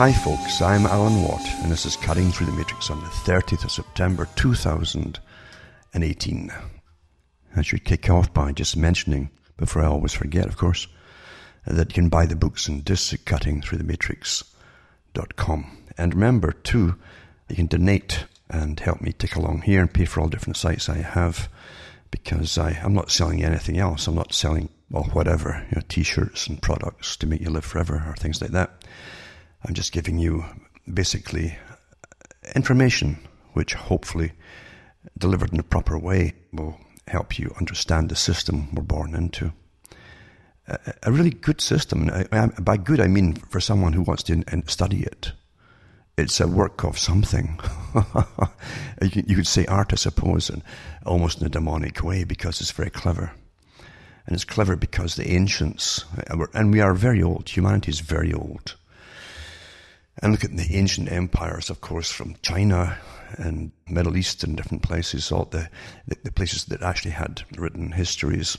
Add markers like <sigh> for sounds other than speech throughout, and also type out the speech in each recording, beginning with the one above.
Hi, folks, I'm Alan Watt, and this is Cutting Through the Matrix on the 30th of September 2018. I should kick off by just mentioning, before I always forget, of course, that you can buy the books and discs at cuttingthroughthematrix.com. And remember, too, you can donate and help me tick along here and pay for all different sites I have because I, I'm not selling anything else. I'm not selling, well, whatever, you know, t-shirts and products to make you live forever or things like that. I'm just giving you basically information which hopefully delivered in a proper way will help you understand the system we're born into. A, really good system. By good, I mean for someone who wants to study it. It's a work of something. <laughs> you, could say art, I suppose, and almost in a demonic way because it's very clever. And it's clever because the ancients, uh, and we are very old, humanity is very old and look at the ancient empires, of course, from China and Middle East and different places, all the, the, places that actually had written histories.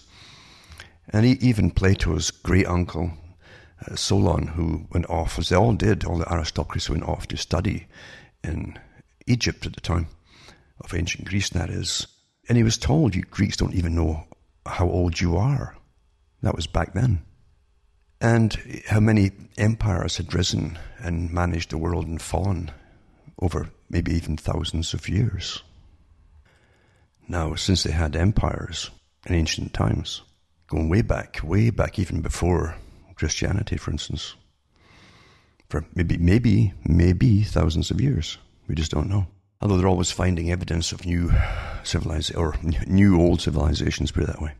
And even Plato's great uncle, uh, Solon, who went off, as they all did, all the aristocracy went off to study in Egypt at the time, of ancient Greece, that is. And he was told, you Greeks don't even know how old you are. That was back then and how many empires had risen and managed the world and fallen over maybe even thousands of years. Now, since they had empires in ancient times, going way back, way back even before Christianity, for instance, for maybe, maybe, maybe thousands of years. We just don't know. Although they're always finding evidence of new civilizations, or new old civilizations, put it that way,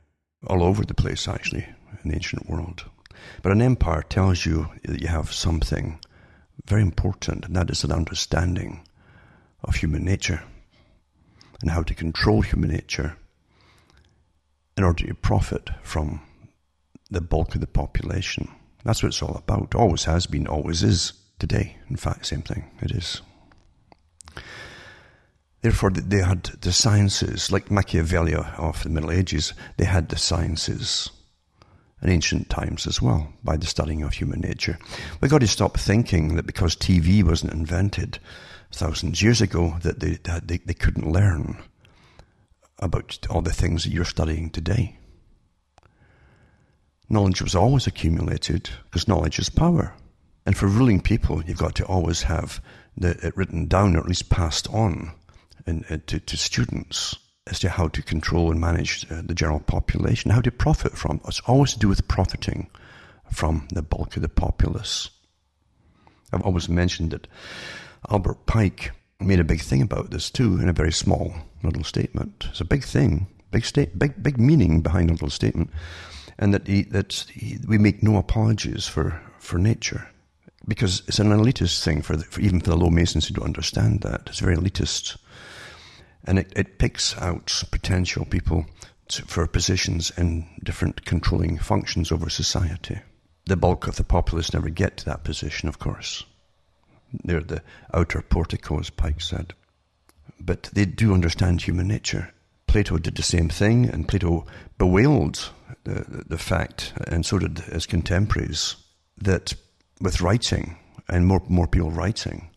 all over the place, actually, in the ancient world. But an empire tells you that you have something very important, and that is an understanding of human nature and how to control human nature in order to profit from the bulk of the population. That's what it's all about. Always has been, always is today. In fact, same thing. It is. Therefore, they had the sciences, like Machiavelli of the Middle Ages, they had the sciences in ancient times as well by the studying of human nature. We've got to stop thinking that because TV wasn't invented thousands of years ago that they, that they, they couldn't learn about all the things that you're studying today. Knowledge was always accumulated because knowledge is power. And for ruling people, you've got to always have the, it written down or at least passed on in, in, to, to students as to how to control and manage uh, the general population, how to profit from. It's always to do with profiting from the bulk of the populace. I've always mentioned that Albert Pike made a big thing about this too in a very small little statement. It's a big thing, big state, big big meaning behind a little statement, and that he, that he, we make no apologies for for nature because it's an elitist thing for, the, for even for the low masons who don't understand that. It's very elitist and it, it picks out potential people to, for positions in different controlling functions over society. The bulk of the populace never get to that position, of course. They're the outer portico, as Pike said. But they do understand human nature. Plato did the same thing, and Plato bewailed the, the fact, and so did his contemporaries, that with writing, and more, more people writing,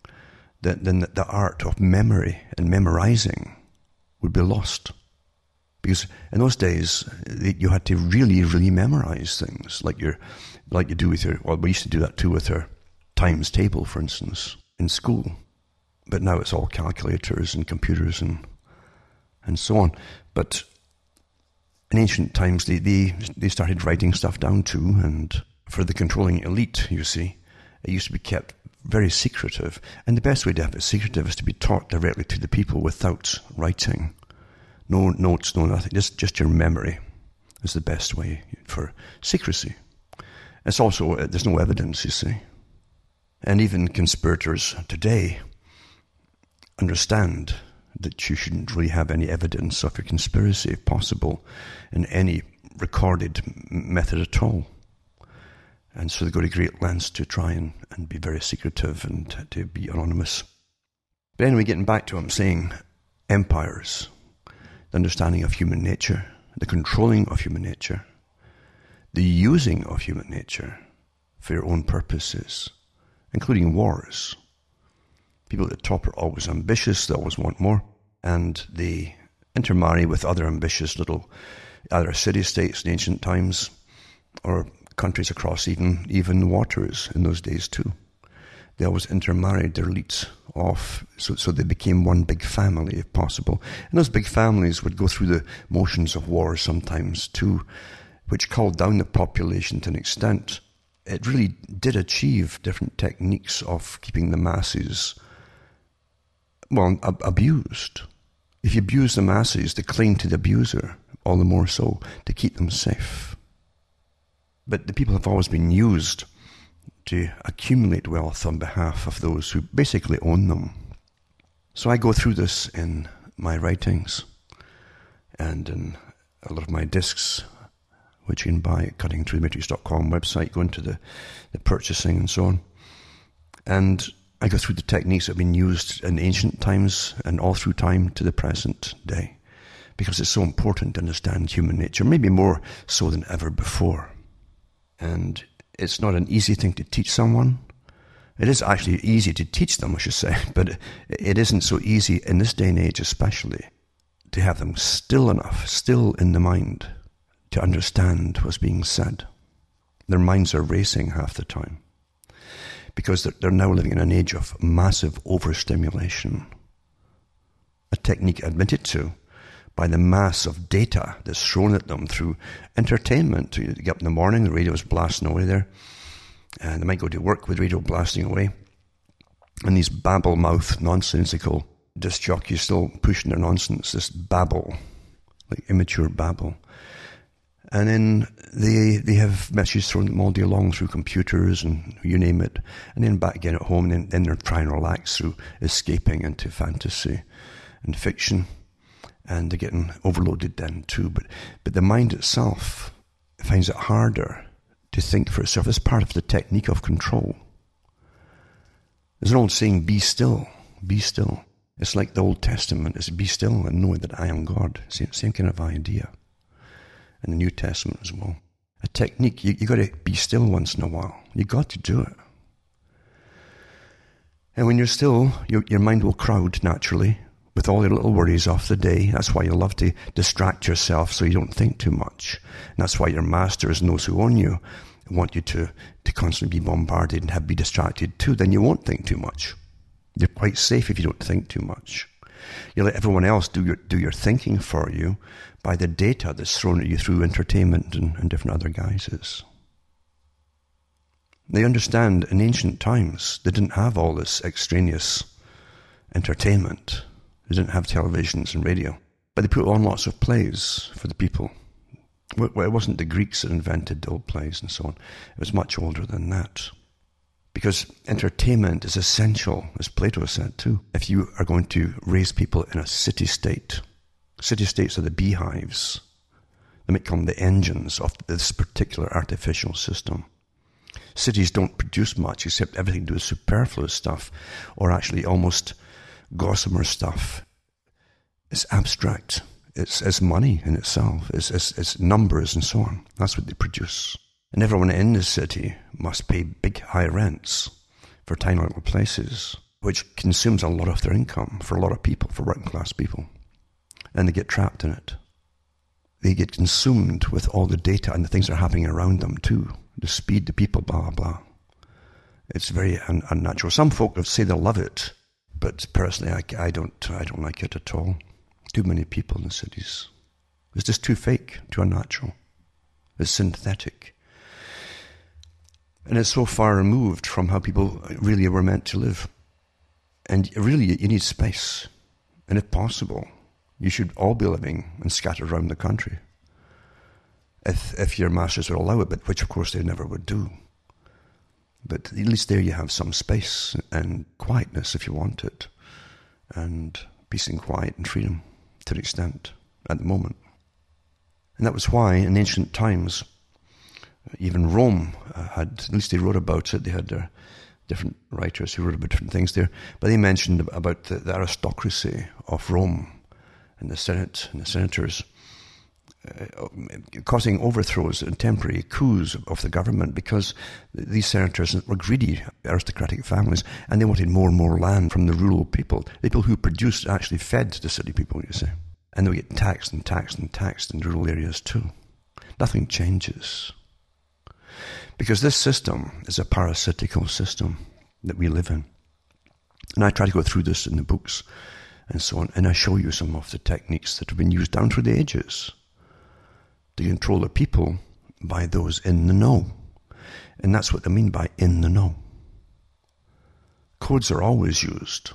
then the art of memory and memorizing would be lost. Because in those days, you had to really, really memorize things, like you like you do with your. Well, we used to do that too with our times table, for instance, in school. But now it's all calculators and computers and and so on. But in ancient times, they, they, they started writing stuff down too, and for the controlling elite, you see, it used to be kept very secretive. And the best way to have it secretive is to be taught directly to the people without writing. No notes, no nothing. Just, just your memory is the best way for secrecy. It's also, uh, there's no evidence, you see. And even conspirators today understand that you shouldn't really have any evidence of your conspiracy, if possible, in any recorded method at all. And so they go to great lengths to try and, and be very secretive and to be anonymous. But anyway, getting back to what I'm saying, empires, the understanding of human nature, the controlling of human nature, the using of human nature for your own purposes including wars. People at the top are always ambitious, they always want more, and they intermarry with other ambitious little either city states in ancient times or countries across even even waters in those days too. They always intermarried their elites off, so, so they became one big family if possible. And those big families would go through the motions of war sometimes too, which culled down the population to an extent. It really did achieve different techniques of keeping the masses, well, ab- abused. If you abuse the masses, they cling to the abuser, all the more so to keep them safe. But the people have always been used to accumulate wealth on behalf of those who basically own them. So I go through this in my writings and in a lot of my discs, which you can buy at cuttingthroughthematrix.com website, go into the, the purchasing and so on. And I go through the techniques that have been used in ancient times and all through time to the present day because it's so important to understand human nature, maybe more so than ever before. And it's not an easy thing to teach someone. It is actually easy to teach them, I should say, <laughs> but it isn't so easy in this day and age, especially, to have them still enough, still in the mind, to understand what's being said. Their minds are racing half the time because they're now living in an age of massive overstimulation. A technique admitted to by the mass of data that's thrown at them through entertainment. You get up in the morning, the radio's blasting away there, and they might go to work with radio blasting away. And these babble mouth, nonsensical disc jockeys still pushing their nonsense, this babble, like immature babble. And then they they have messages thrown at them all day long through computers and you name it. And then back again at home, and then, then they're trying to relax through escaping into fantasy and fiction. And they're getting overloaded then too. But but the mind itself finds it harder to think for itself. It's part of the technique of control. There's an old saying, be still, be still. It's like the Old Testament, it's be still and know that I am God. Same, same kind of idea in the New Testament as well. A technique, you, you got to be still once in a while. You got to do it. And when you're still, your, your mind will crowd naturally with all your little worries off the day. That's why you love to distract yourself so you don't think too much. And that's why your masters and those who own you want you to, to constantly be bombarded and have be distracted too. Then you won't think too much. You're quite safe if you don't think too much. You let everyone else do your, do your thinking for you by the data that's thrown at you through entertainment and, and different other guises. They understand in ancient times they didn't have all this extraneous entertainment. They didn't have televisions and radio. But they put on lots of plays for the people. Well, it wasn't the Greeks that invented the old plays and so on. It was much older than that. Because entertainment is essential, as Plato said too, if you are going to raise people in a city state. City states are the beehives. They become the engines of this particular artificial system. Cities don't produce much except everything to do with superfluous stuff or actually almost gossamer stuff. It's abstract. It's, it's money in itself. It's, it's, it's numbers and so on. That's what they produce. And everyone in the city must pay big high rents for tiny little places, which consumes a lot of their income for a lot of people, for working class people. And they get trapped in it. They get consumed with all the data and the things that are happening around them too. The speed, the people, blah, blah. It's very un- unnatural. Some folk say they love it, but personally, I, I, don't, I don't like it at all. Too many people in the cities. It's just too fake, too unnatural. It's synthetic. And it's so far removed from how people really were meant to live. And really, you need space. And if possible, you should all be living and scattered around the country. If, if your masters would allow it, but which of course they never would do. But at least there you have some space and quietness if you want it. And peace and quiet and freedom to an extent at the moment. And that was why in ancient times even Rome uh, had, at least they wrote about it, they had their different writers who wrote about different things there, but they mentioned about the, the aristocracy of Rome and the Senate and the senators uh, causing overthrows and temporary coups of the government because these senators were greedy aristocratic families and they wanted more and more land from the rural people. The people who produced actually fed the city people, you see. And they would get taxed and taxed and taxed in rural areas too. Nothing changes. Because this system is a parasitical system that we live in. And I try to go through this in the books and so on, and I show you some of the techniques that have been used down through the ages to control the people by those in the know. And that's what they mean by in the know. Codes are always used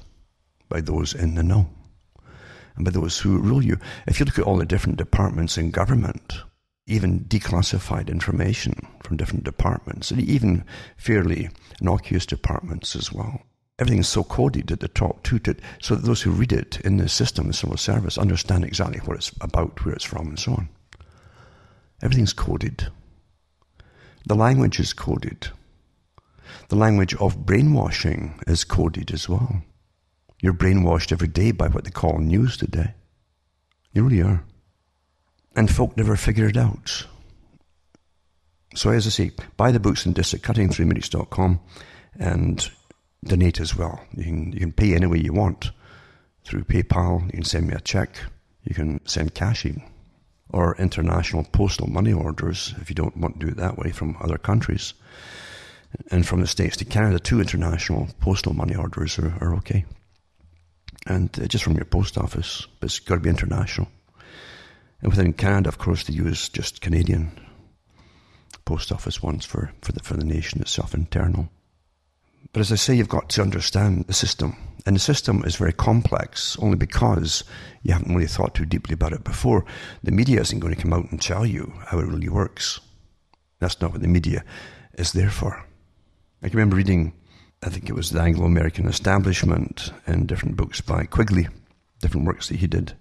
by those in the know and by those who rule you. If you look at all the different departments in government, even declassified information from different departments, and even fairly innocuous departments as well. Everything is so coded at the top too, to, so that those who read it in the system, the civil service, understand exactly what it's about, where it's from, and so on. Everything's coded. The language is coded. The language of brainwashing is coded as well. You're brainwashed every day by what they call news today. You really are. And folk never figure it out. So as I say, buy the books and disc at cuttingthroughthematrix.com and donate as well. You can, you can pay any way you want through PayPal. You can send me a check. You can send cash in or international postal money orders if you don't want to do it that way from other countries. And from the States to Canada, two international postal money orders are, are okay. And uh, just from your post office, but it's got to be international. And within Canada, of course, they use just Canadian post office ones for, for, the, for the nation itself, internal. But as I say, you've got to understand the system. And the system is very complex only because you haven't really thought too deeply about it before. The media isn't going to come out and tell you how it really works. That's not what the media is there for. I can remember reading, I think it was the Anglo American Establishment and different books by Quigley, different works that he did.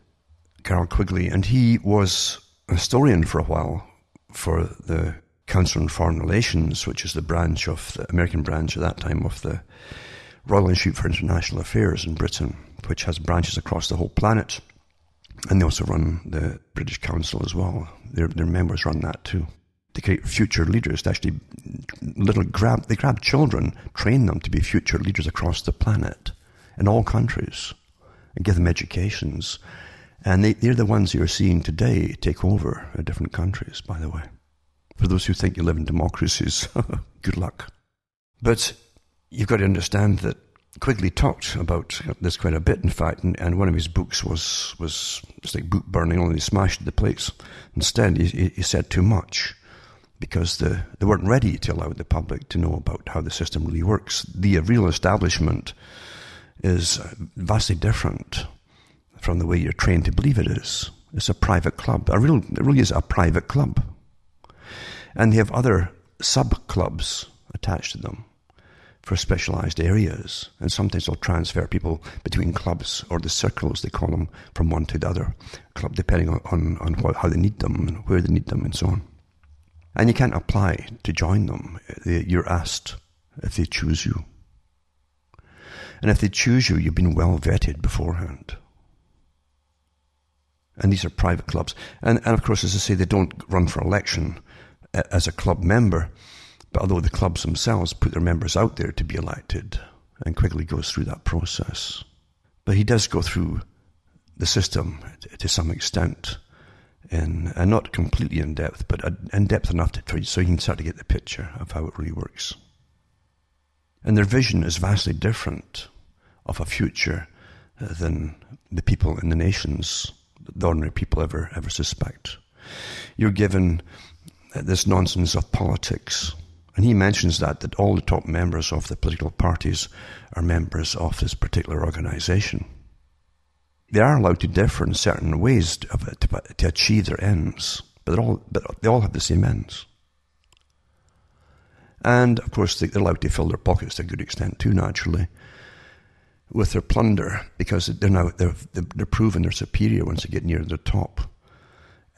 Carroll Quigley, and he was a historian for a while for the Council on Foreign Relations, which is the branch of the American branch at that time of the Royal Institute for International Affairs in Britain, which has branches across the whole planet. And they also run the British Council as well. Their, their members run that too. They create future leaders to actually little grab, they grab children, train them to be future leaders across the planet in all countries and give them educations. And they, they're the ones you're seeing today take over different countries, by the way. For those who think you live in democracies, <laughs> good luck. But you've got to understand that Quigley talked about this quite a bit, in fact, and, and one of his books was was just like book burning, only he smashed the place. Instead, he, he said too much because the, they weren't ready to allow the public to know about how the system really works. The real establishment is vastly different from the way you're trained to believe it is. It's a private club. A real, it really is a private club. And they have other sub clubs attached to them for specialized areas. And sometimes they'll transfer people between clubs or the circles, they call them, from one to the other club, depending on, on, on what, how they need them and where they need them and so on. And you can't apply to join them. You're asked if they choose you. And if they choose you, you've been well vetted beforehand. And these are private clubs. And, and of course, as I say, they don't run for election as a club member, but although the clubs themselves put their members out there to be elected, and Quigley goes through that process. But he does go through the system to some extent, in, and not completely in depth, but in depth enough to, try, so you can start to get the picture of how it really works. And their vision is vastly different of a future uh, than the people in the nations, the ordinary people ever ever suspect. You're given this nonsense of politics. And he mentions that, that all the top members of the political parties are members of this particular organization. They are allowed to differ in certain ways to, to, to achieve their ends, but, all, but they all have the same ends. And of course, they're allowed to fill their pockets to a good extent too, naturally, with their plunder, because they're now they're, they're proven they're superior once they get near the top.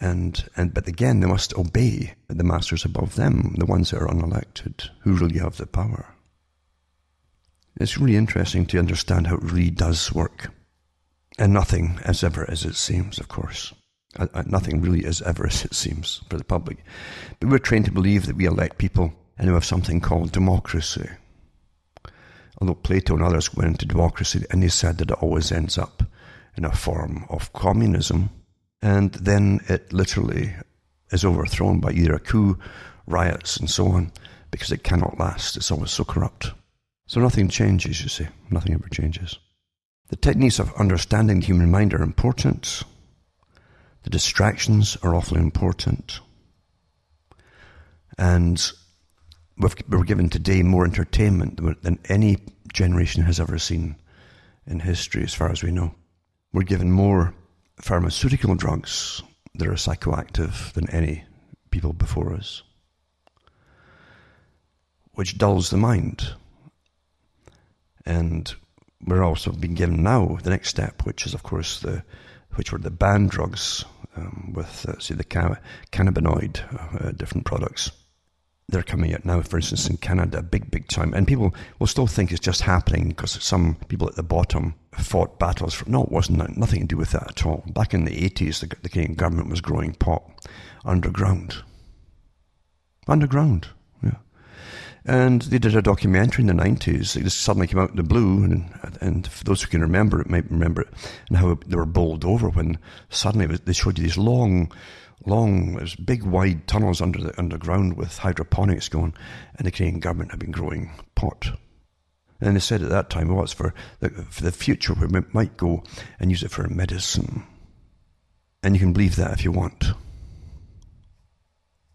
And, and, but again, they must obey the masters above them, the ones that are unelected, who really have the power. It's really interesting to understand how it really does work. And nothing as ever as it seems, of course. Uh, uh, nothing really is ever as it seems for the public. But we're trained to believe that we elect people and we have something called democracy. Although Plato and others went into democracy and they said that it always ends up in a form of communism, and then it literally is overthrown by either a coup, riots, and so on, because it cannot last. It's always so corrupt. So nothing changes, you see. Nothing ever changes. The techniques of understanding the human mind are important. The distractions are awfully important. And we're given today more entertainment than any generation has ever seen in history, as far as we know. We're given more pharmaceutical drugs that are psychoactive than any people before us, which dulls the mind. And we're also being given now the next step, which is, of course, the which were the banned drugs um, with, uh, say, the ca- cannabinoid, uh, different products. They're coming out now, for instance, in Canada, big, big time. And people will still think it's just happening because some people at the bottom fought battles for. No, it wasn't. Nothing to do with that at all. Back in the 80s, the, the Canadian government was growing pot underground. Underground. yeah. And they did a documentary in the 90s. It just suddenly came out in the blue. And, and for those who can remember it, might remember it, and how they were bowled over when suddenly they showed you these long, long, big wide tunnels under the underground with hydroponics going, and the Canadian government had been growing pot. And they said at that time, well, it's for the, for the future where we might go and use it for medicine. And you can believe that if you want.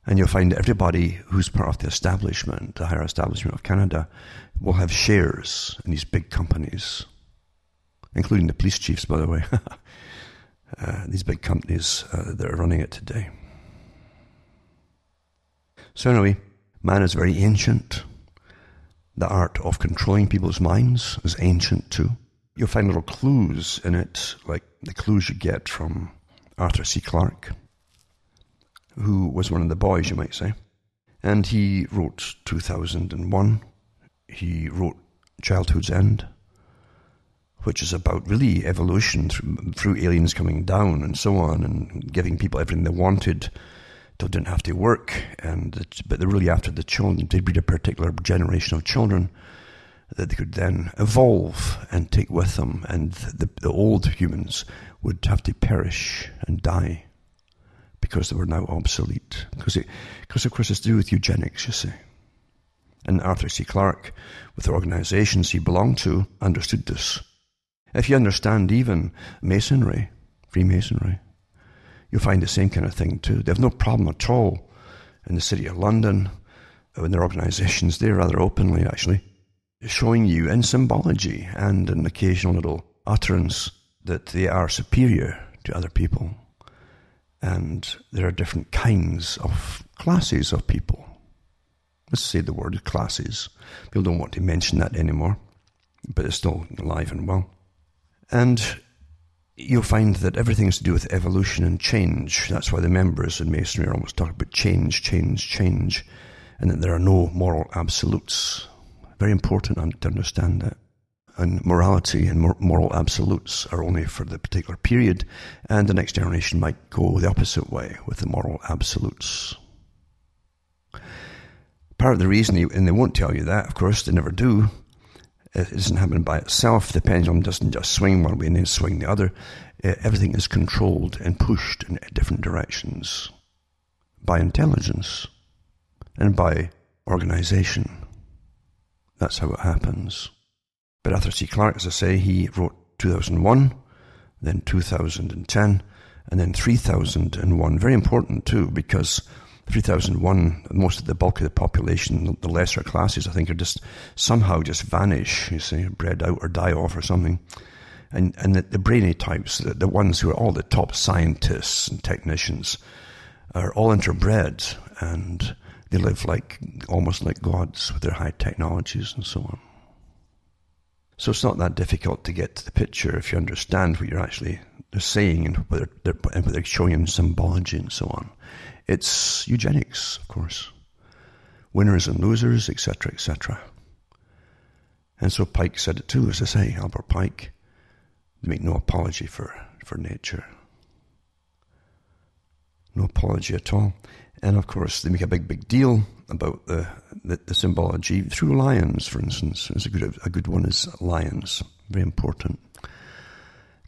And you'll find everybody who's part of the establishment, the higher establishment of Canada, will have shares in these big companies, including the police chiefs, by the way. <laughs> uh, these big companies uh, that are running it today. So, anyway, man is very ancient. The art of controlling people's minds is ancient too. You'll find little clues in it, like the clues you get from Arthur C. Clarke who was one of the boys, you might say. And he wrote 2001. He wrote Childhood's End, which is about really evolution through, through aliens coming down and so on and giving people everything they wanted didn't have to work. And but they're really after the children to breed a particular generation of children that they could then evolve and take with them. And the, the old humans would have to perish and die because they were now obsolete. Because, because of course, it's to do with eugenics, you see. And Arthur C. Clarke, with the organizations he belonged to, understood this. If you understand even Masonry, Freemasonry, you'll find the same kind of thing too. They have no problem at all in the city of London, uh, in their organizations, they rather openly actually, showing you in symbology and an occasional little utterance that they are superior to other people. And there are different kinds of classes of people. Let's say the word classes. People don't want to mention that anymore, but it's still alive and well. And you'll find that everything's to do with evolution and change. That's why the members in Masonry are always talking about change, change, change, and that there are no moral absolutes. Very important to understand that and morality and moral absolutes are only for the particular period, and the next generation might go the opposite way with the moral absolutes. Part of the reason, and they won't tell you that, of course, they never do, Uh, it doesn't happen by itself. The pendulum doesn't just swing one way and then swing the other. Uh, everything is controlled and pushed in different directions by intelligence and by organization. That's how it happens. But Arthur C. Clarke, as I say, he wrote 2001, then 2010, and then 3001. Very important too, because 3001, most of the bulk of the population, the lesser classes, I think, are just somehow just vanish, you see, bred out or die off or something. And, and the, the brainy types, the, the ones who are all the top scientists and technicians, are all interbred and they live like almost like gods with their high technologies and so on. So it's not that difficult to get to the picture if you understand what you're actually saying and what they're, they're, and what they're showing in symbology and so on. It's eugenics, of course. Winners and losers, etc., etc. And so Pike said it too, as I say, Albert Pike. Make no apology for, for nature. No apology at all. And of course, they make a big, big deal about the, the, the symbology through lions, for instance. A good, a good one is lions. Very important.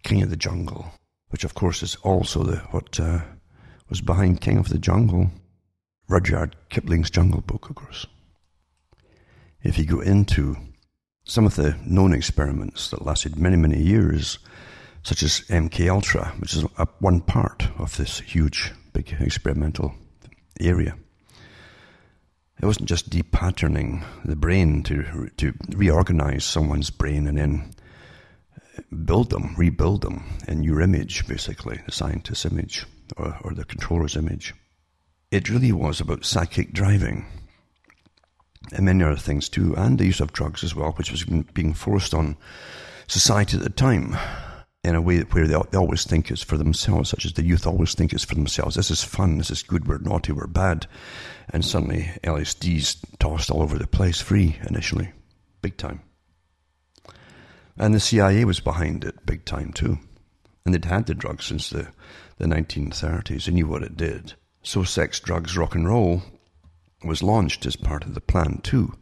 King of the Jungle, which of course is also the, what uh, was behind King of the Jungle. Rudyard Kipling's Jungle Book, of course. If you go into some of the known experiments that lasted many, many years, such as MK Ultra, which is one part of this huge, big experimental area. It wasn't just depatterning the brain to to reorganize someone's brain and then build them, rebuild them in your image, basically the scientist's image or, or the controller's image. It really was about psychic driving and many other things too, and the use of drugs as well, which was being forced on society at the time in a way where they, they always think it's for themselves, such as the youth always think it's for themselves. This is fun, this is good, we're naughty, we're bad. And suddenly LSD's tossed all over the place, free initially, big time. And the CIA was behind it, big time too. And they'd had the drugs since the, the 1930s, they knew what it did. So sex, drugs, rock and roll was launched as part of the plan too,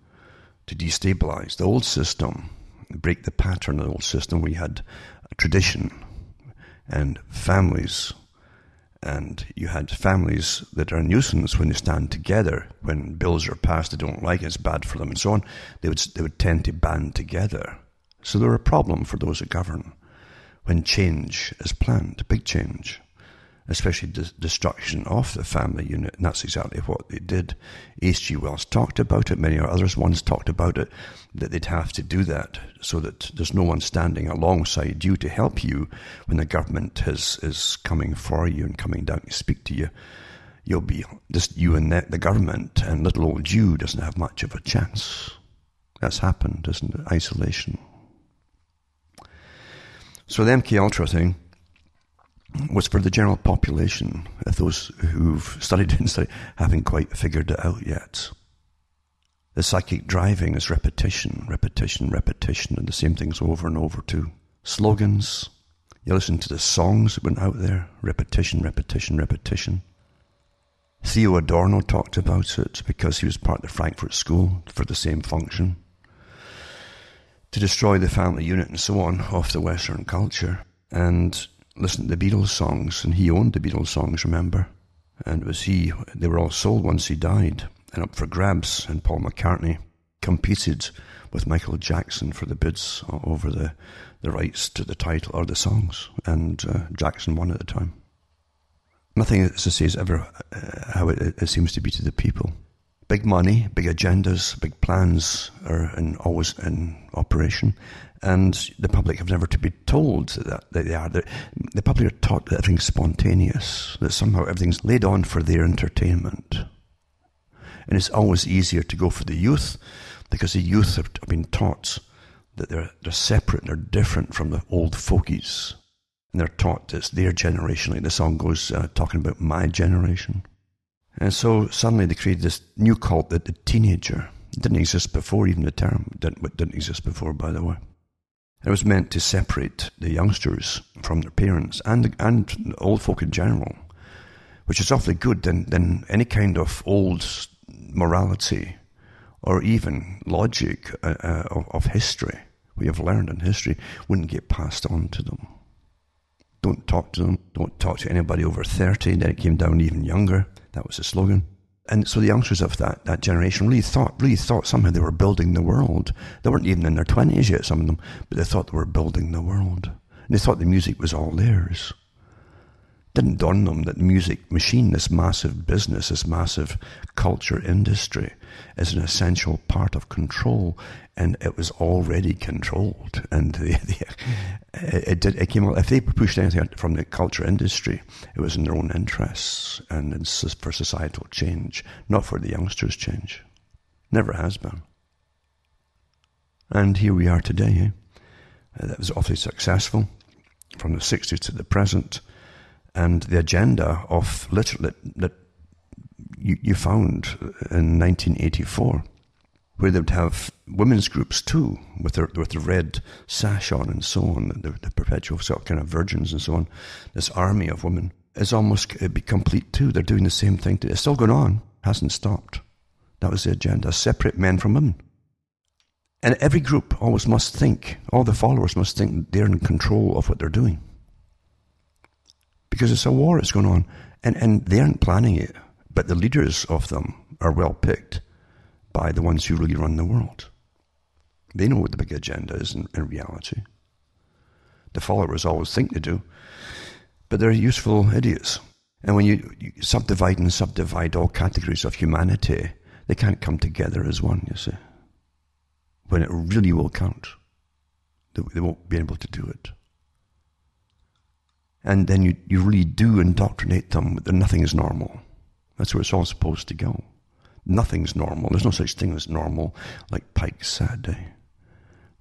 to destabilize the old system, break the pattern of the old system. We had tradition and families, and you had families that are a nuisance when they stand together. When bills are passed they don't like, it's bad for them, and so on. They would they would tend to band together. So they're a problem for those that govern when change is planned, big change especially de- destruction of the family unit. And that's exactly what they did. H.G. Wells talked about it. Many others once talked about it, that they'd have to do that so that there's no one standing alongside you to help you when the government is, is coming for you and coming down to speak to you. You'll be just you and the, the government, and little old you doesn't have much of a chance. That's happened, isn't it? Isolation. So the MK Ultra thing, was for the general population, if those who've studied it haven't quite figured it out yet. The psychic driving is repetition, repetition, repetition, and the same things over and over too. Slogans. You listen to the songs that went out there. Repetition, repetition, repetition. Theo Adorno talked about it because he was part of the Frankfurt School for the same function. To destroy the family unit and so on of the Western culture. And listen to the Beatles songs, and he owned the Beatles songs, remember? And it was he, they were all sold once he died, and up for grabs, and Paul McCartney competed with Michael Jackson for the bids over the, the rights to the title or the songs, and uh, Jackson won at the time. Nothing, as I say, is ever uh, how it, it seems to be to the people. Big money, big agendas, big plans are in, always in operation, and the public have never to be told that, that they are. The, public are taught that everything's spontaneous, that somehow everything's laid on for their entertainment. And it's always easier to go for the youth because the youth have been taught that they're, they're separate, they're different from the old fogies. And they're taught it's their generation, like the song goes uh, talking about my generation. And so suddenly they created this new cult that the teenager didn't exist before, even the term didn't, didn't exist before, by the way. It was meant to separate the youngsters from their parents and and old folk in general, which is awfully good than, than any kind of old morality or even logic uh, uh, of, of history we have learned in history wouldn't get passed on to them. Don't talk to them. Don't talk to anybody over 30. Then it came down even younger. That was the slogan. And so the youngsters of that, that generation really thought, really thought somehow they were building the world. They weren't even in their twenties yet, some of them, but they thought they were building the world. And they thought the music was all theirs didn't dawn on them that the music machine, this massive business, this massive culture industry, is an essential part of control, and it was already controlled. <laughs> And it, did, it came. If they pushed anything from the culture industry, it was in their own interests and for societal change, not for the youngsters' change. Never has been. And here we are today. Eh? That was awfully successful from the 60s to the present and the agenda of literally you, you found in 1984, where they would have women's groups too, with their with the red sash on and so on, the, the perpetual sort of kind of virgins and so on, this army of women. is almost uh, be complete too. They're doing the same thing. It's still going on, hasn't stopped. That was the agenda. Separate men from women. And every group always must think, all the followers must think they're in control of what they're doing. Because it's a war that's going on. And, and they aren't planning it, but the leaders of them are well picked by the ones who really run the world. They know what the big agenda is in, in reality. The followers always think they do, but they're useful idiots. And when you, you subdivide and subdivide all categories of humanity, they can't come together as one, you see when it really will count. They won't be able to do it. And then you, you really do indoctrinate them that nothing is normal. That's where it's all supposed to go. Nothing's normal. There's no such thing as normal, like Pike said.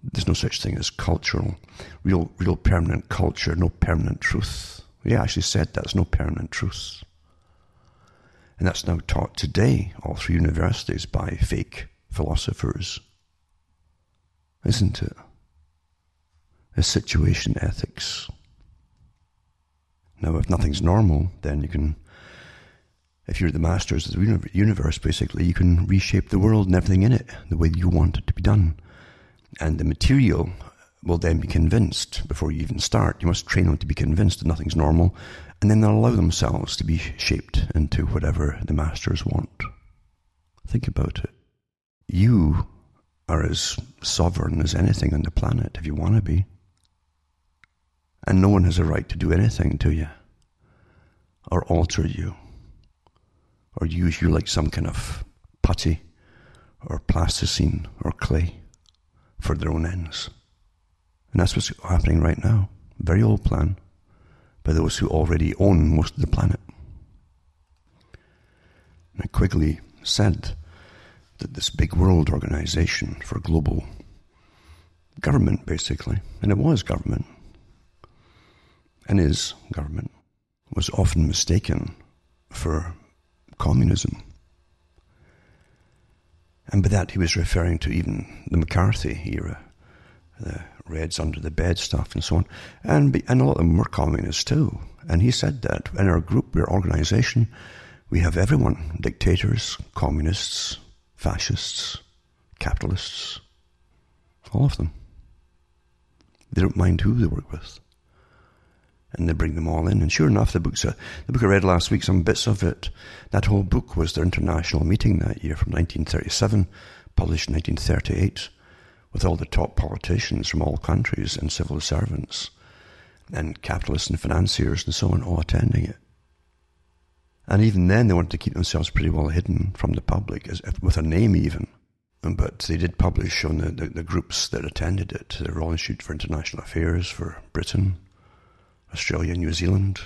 There's no such thing as cultural, real, real permanent culture, no permanent truth. He actually said that there's no permanent truth. And that's now taught today all through universities by fake philosophers isn't it? A situation ethics. Now, if nothing's normal, then you can, if you're the masters of the universe, basically, you can reshape the world and everything in it the way you want it to be done. And the material will then be convinced before you even start. You must train them to be convinced that nothing's normal, and then they'll allow themselves to be shaped into whatever the masters want. Think about it. You are as sovereign as anything on the planet if you want to be. And no one has a right to do anything to you, or alter you, or use you like some kind of putty, or plasticine, or clay for their own ends. And that's what's happening right now. Very old plan by those who already own most of the planet. Now, Quigley said that this big world organization for global government, basically, and it was government, and is government, was often mistaken for communism. And by that he was referring to even the McCarthy era, the Reds under the bed stuff and so on. And, and a lot of them were communists too. And he said that in our group, our organization, we have everyone dictators, communists, fascists, capitalists, all of them. They don't mind who they work with. And they bring them all in. And sure enough, the, book's a, the book I read last week, some bits of it, that whole book was their international meeting that year from 1937, published in 1938, with all the top politicians from all countries and civil servants and capitalists and financiers and so on all attending it. And even then, they wanted to keep themselves pretty well hidden from the public, as if, with a name even. But they did publish on the, the, the, groups that attended it the Royal Institute for International Affairs for Britain, Australia, New Zealand,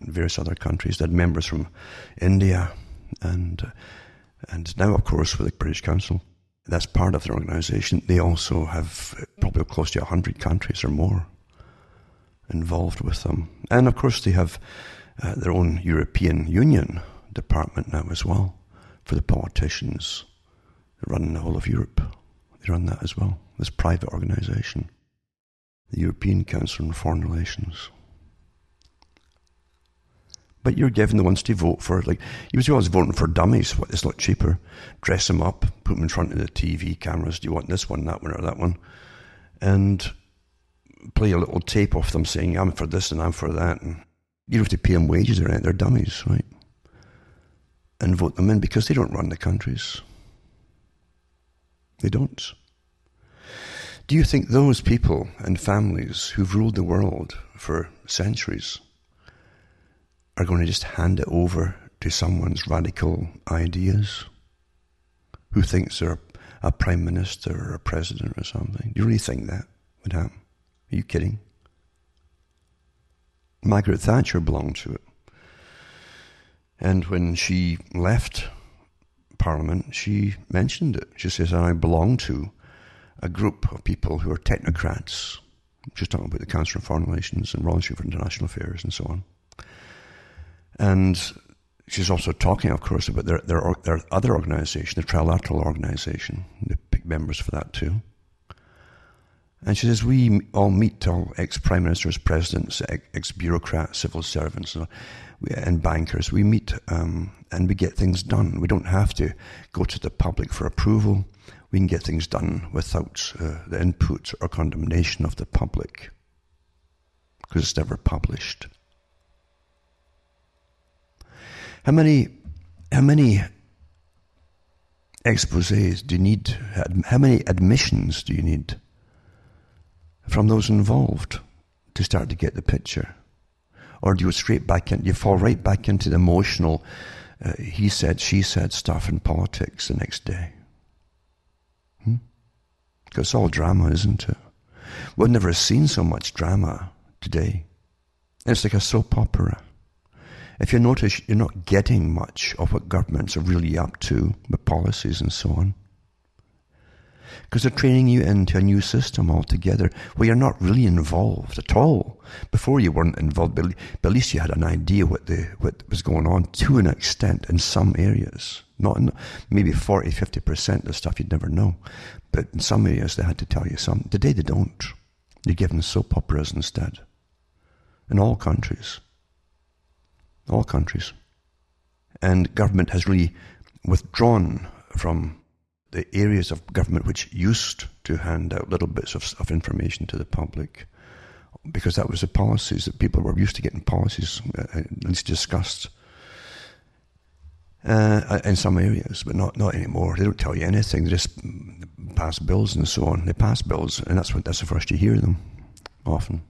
various other countries. They had members from India and, and now, of course, with the British Council. That's part of their organisation. They also have probably close to 100 countries or more involved with them. And of course, they have uh, their own European Union department now as well for the politicians running the whole of Europe. They run that as well, this private organisation, the European Council on Foreign Relations. But you're giving the ones to vote for. Like you was always voting for dummies. What it's a lot cheaper. Dress them up, put them in front of the TV cameras. Do you want this one, that one, or that one? And play a little tape off them saying, "I'm for this and I'm for that," and you don't have to pay them wages or anything. They're dummies, right? And vote them in because they don't run the countries. They don't. Do you think those people and families who've ruled the world for centuries are going to just hand it over to someone's radical ideas? Who thinks they're a prime minister or a president or something? Do you really think that would happen? Are you kidding? Margaret Thatcher belonged to it. And when she left Parliament, she mentioned it. She says, I belong to a group of people who are technocrats. She's talking about the Council on Foreign Relations and Royal Institute for International Affairs and so on. And she's also talking, of course, about their, their, their other organisation, the Trilateral Organisation. They pick members for that too. And she says, We all meet all ex prime ministers, presidents, ex bureaucrats, civil servants. and bankers. We meet um, and we get things done. We don't have to go to the public for approval. We can get things done without uh, the input or condemnation of the public because it's never published. How many, how many exposés do you need? How many admissions do you need from those involved to start to get the picture? Or do you straight back in, you fall right back into the emotional, uh, he said, she said stuff in politics the next day? Hmm? Because it's all drama, isn't it? We've never seen so much drama today. It's like a soap opera. If you notice, you're not getting much of what governments are really up to with policies and so on. Because they're training you into a new system altogether where you're not really involved at all. Before you weren't involved, but at least you had an idea what, the, what was going on to an extent in some areas. Not in maybe 40, 50% of stuff you'd never know. But in some areas they had to tell you something. Today they don't. You're given soap operas instead. In all countries all countries. And government has really withdrawn from the areas of government which used to hand out little bits of, of information to the public because that was the policies that people were used to getting policies uh, at least discussed uh, in some areas, but not not anymore. They don't tell you anything. They just pass bills and so on. They pass bills, and that's what that's the first you hear them often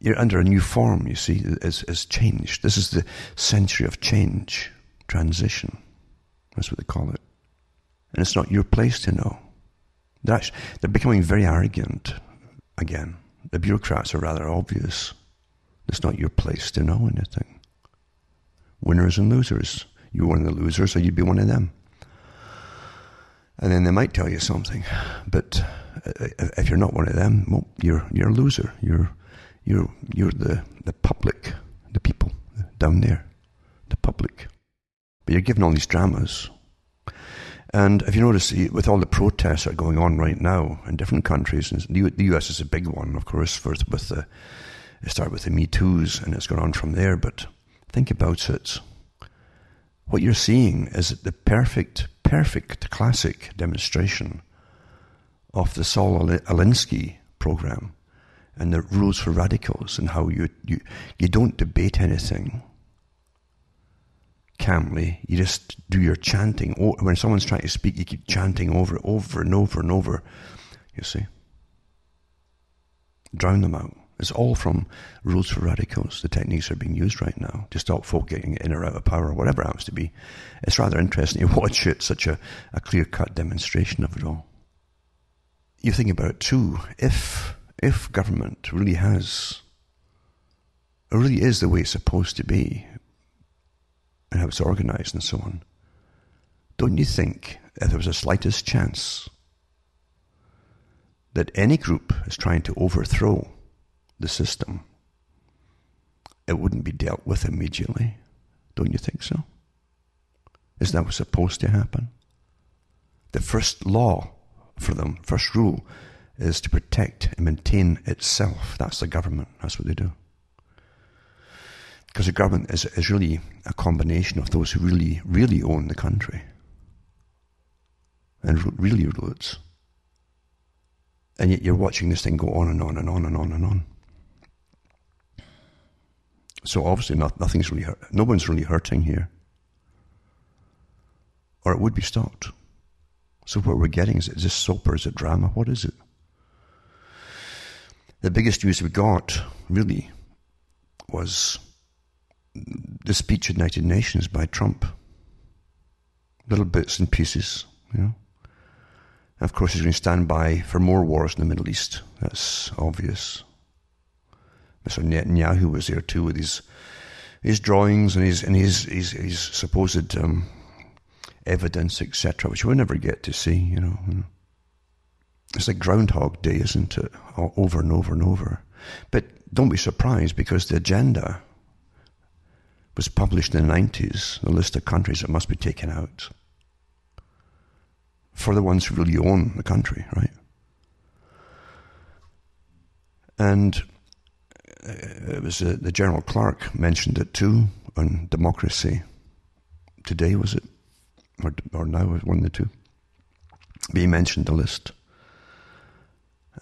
you're under a new form, you see, has, has changed. This is the century of change, transition. That's what they call it. And it's not your place to know. They're, actually, they're becoming very arrogant again. The bureaucrats are rather obvious. It's not your place to know anything. Winners and losers. You're one of the losers, so you'd be one of them. And then they might tell you something, but uh, if you're not one of them, well, you're you're a loser. You're you're, you're the, the public, the people down there, the public. But you're given all these dramas. And if you notice, with all the protests that are going on right now in different countries, and the US is a big one, of course, first with the, it started with the Me Too's and it's gone on from there, but think about it. What you're seeing is the perfect, perfect classic demonstration of the Saul Alinsky program and the rules for radicals and how you, you, you don't debate anything calmly. You just do your chanting. When someone's trying to speak, you keep chanting over it, over and over and over. You see? Drown them out. It's all from rules for radicals. The techniques are being used right now to stop folk getting in or out of power, or whatever it happens to be. It's rather interesting <laughs> to watch it, such a, a clear cut demonstration of it all. You think about it too. If if government really has, really is the way it's supposed to be, and how it's organized and so on, don't you think if there was the slightest chance that any group is trying to overthrow the system, it wouldn't be dealt with immediately? Don't you think so? Isn't that what's supposed to happen? The first law for them, first rule, is to protect and maintain itself. That's the government. That's what they do. Because the government is, is really a combination of those who really, really own the country and really rule it. And yet you're watching this thing go on and on and on and on and on. So obviously not, nothing's really hurt. No one's really hurting here. Or it would be stopped. So what we're getting is, is this soap or is it drama? What is it? The biggest news we got, really, was the speech at the United Nations by Trump. Little bits and pieces, you know. And of course, he's going to stand by for more wars in the Middle East. That's obvious. Mr. Netanyahu was there too with his his drawings and his and his his, his supposed um, evidence, etc., which we'll never get to see, you know. It's like Groundhog Day, isn't it? Over and over and over. But don't be surprised because the agenda was published in the 90s, the list of countries that must be taken out for the ones who really own the country, right? And it was uh, the General Clark mentioned it too on democracy today, was it? Or, or now, one of the two. But he mentioned the list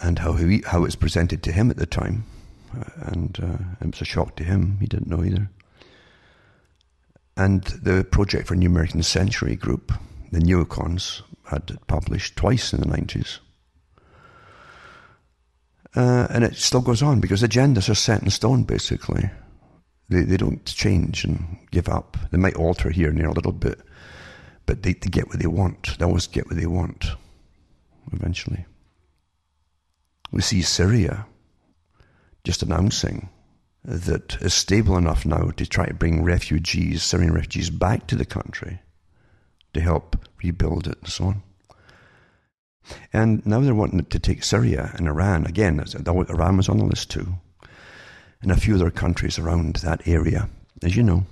and how he, how it was presented to him at the time. Uh, and uh, it was a shock to him. He didn't know either. And the Project for New American Century group, the neocons, had published twice in the 90s. Uh, and it still goes on because agendas are set in stone, basically. They, they don't change and give up. They might alter here and there a little bit, but they, they get what they want. They always get what they want, eventually. We see Syria just announcing that is stable enough now to try to bring refugees, Syrian refugees, back to the country to help rebuild it and so on. And now they're wanting to take Syria and Iran. Again, Iran was on the list too. And a few other countries around that area, as you know.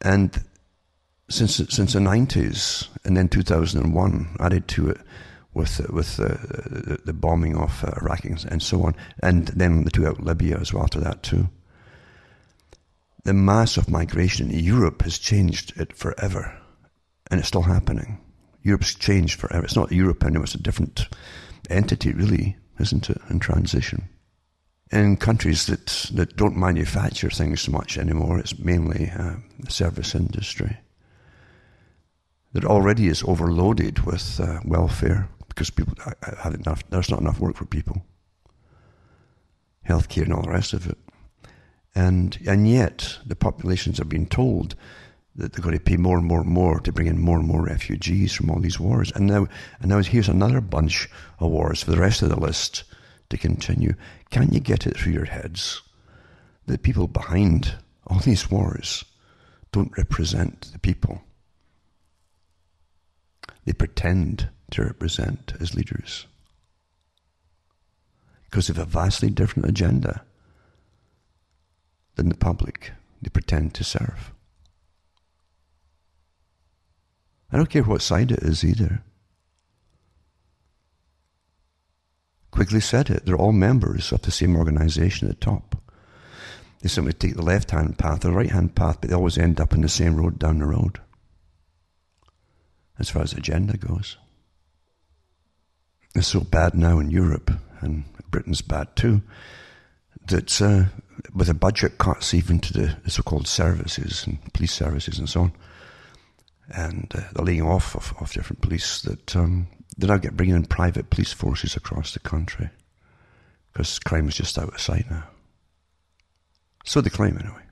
And since, since the 90s and then 2001, added to it with, with uh, the, the, bombing of uh, Iraq and so on, and then the two out Libya as well after that too. The mass of migration in Europe has changed it forever, and it's still happening. Europe's changed forever. It's not Europe anymore, it's a different entity, really, isn't it, in transition. In countries that, that don't manufacture things so much anymore, it's mainly uh, the service industry that already is overloaded with uh, welfare because people have enough. There's not enough work for people, healthcare and all the rest of it, and and yet the populations are being told that they're going to pay more and more and more to bring in more and more refugees from all these wars. And now, and now here's another bunch of wars for the rest of the list to continue. Can you get it through your heads that people behind all these wars don't represent the people? They pretend to represent as leaders because they have a vastly different agenda than the public they pretend to serve. I don't care what side it is either. Quigley said it. They're all members of the same organization at the top. They simply take the left hand path or the right hand path, but they always end up in the same road down the road. As far as agenda goes. It's so bad now in Europe, and Britain's bad too, that uh, with the budget cuts even to the, the so called services and police services and so on, and uh, the laying off of, of different police that um, they now get bringing in private police forces across the country because crime is just out of sight now. So they claim anyway.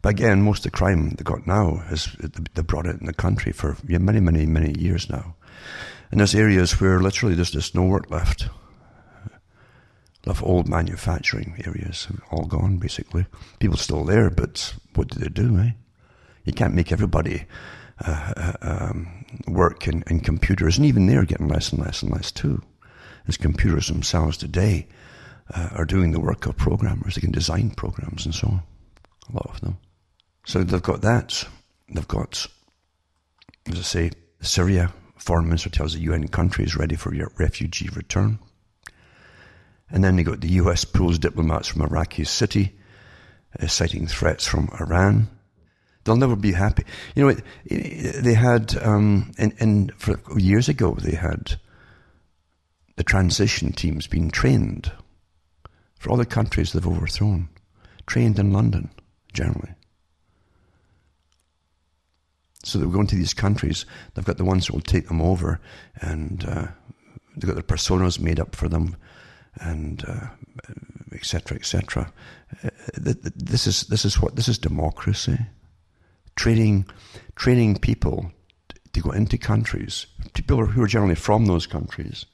But again, most of the crime they got now is they brought it in the country for many, many, many years now. And there's areas where literally there's just no work left. Of old manufacturing areas, all gone basically. People still there, but what do they do, eh? You can't make everybody uh, uh, um, work in, in, computers, and even they're getting less and less and less too. As computers themselves today uh, are doing the work of programmers, they can design programs and so on. A lot of them. So they've got that. They've got, as I say, Syria. Foreign Minister tells the UN country is ready for your refugee return. And then they got the US pulls diplomats from Iraqi city, uh, citing threats from Iran. They'll never be happy. You know, they had, um, and, and for years ago, they had the transition teams being trained for all the countries they've overthrown, trained in London, generally. So they are going to these countries, they've got the ones that will take them over, and uh, they've got their personas made up for them, and etc. Uh, etc. Et uh, this is this is what this is democracy training, training people to go into countries, people who are generally from those countries,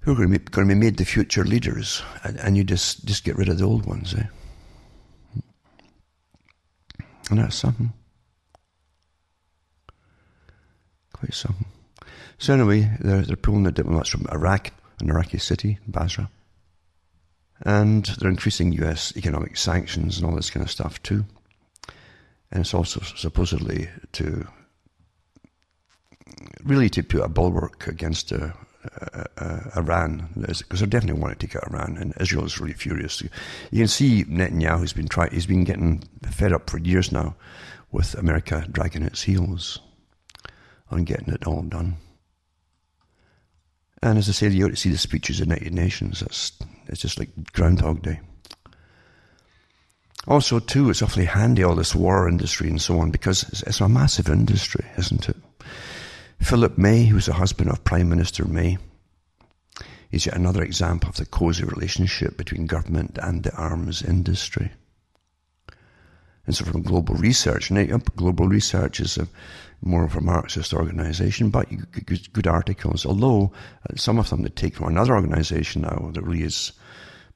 who are going to be, going to be made the future leaders, and, and you just, just get rid of the old ones, eh? And that's something. Something. So anyway, they're, they're pulling the diplomats from Iraq, an Iraqi city, Basra. And they're increasing US economic sanctions and all this kind of stuff too and it's also supposedly to really to put a bulwark against the uh, uh, Iran, because they definitely want to take out Iran, and Israel is really furious. You can see Netanyahu's been trying; he's been getting fed up for years now with America dragging its heels on getting it all done. And as I said, you ought to see the speeches of the United Nations. It's, it's just like Groundhog Day. Also, too, it's awfully handy, all this war industry and so on, because it's, it's a massive industry, isn't it? Philip May, who's the husband of Prime Minister May, is yet another example of the cosy relationship between government and the arms industry. And so from global research, and global research is a, more of a Marxist organization, but good, good articles, although uh, some of them they take from another organization now that really is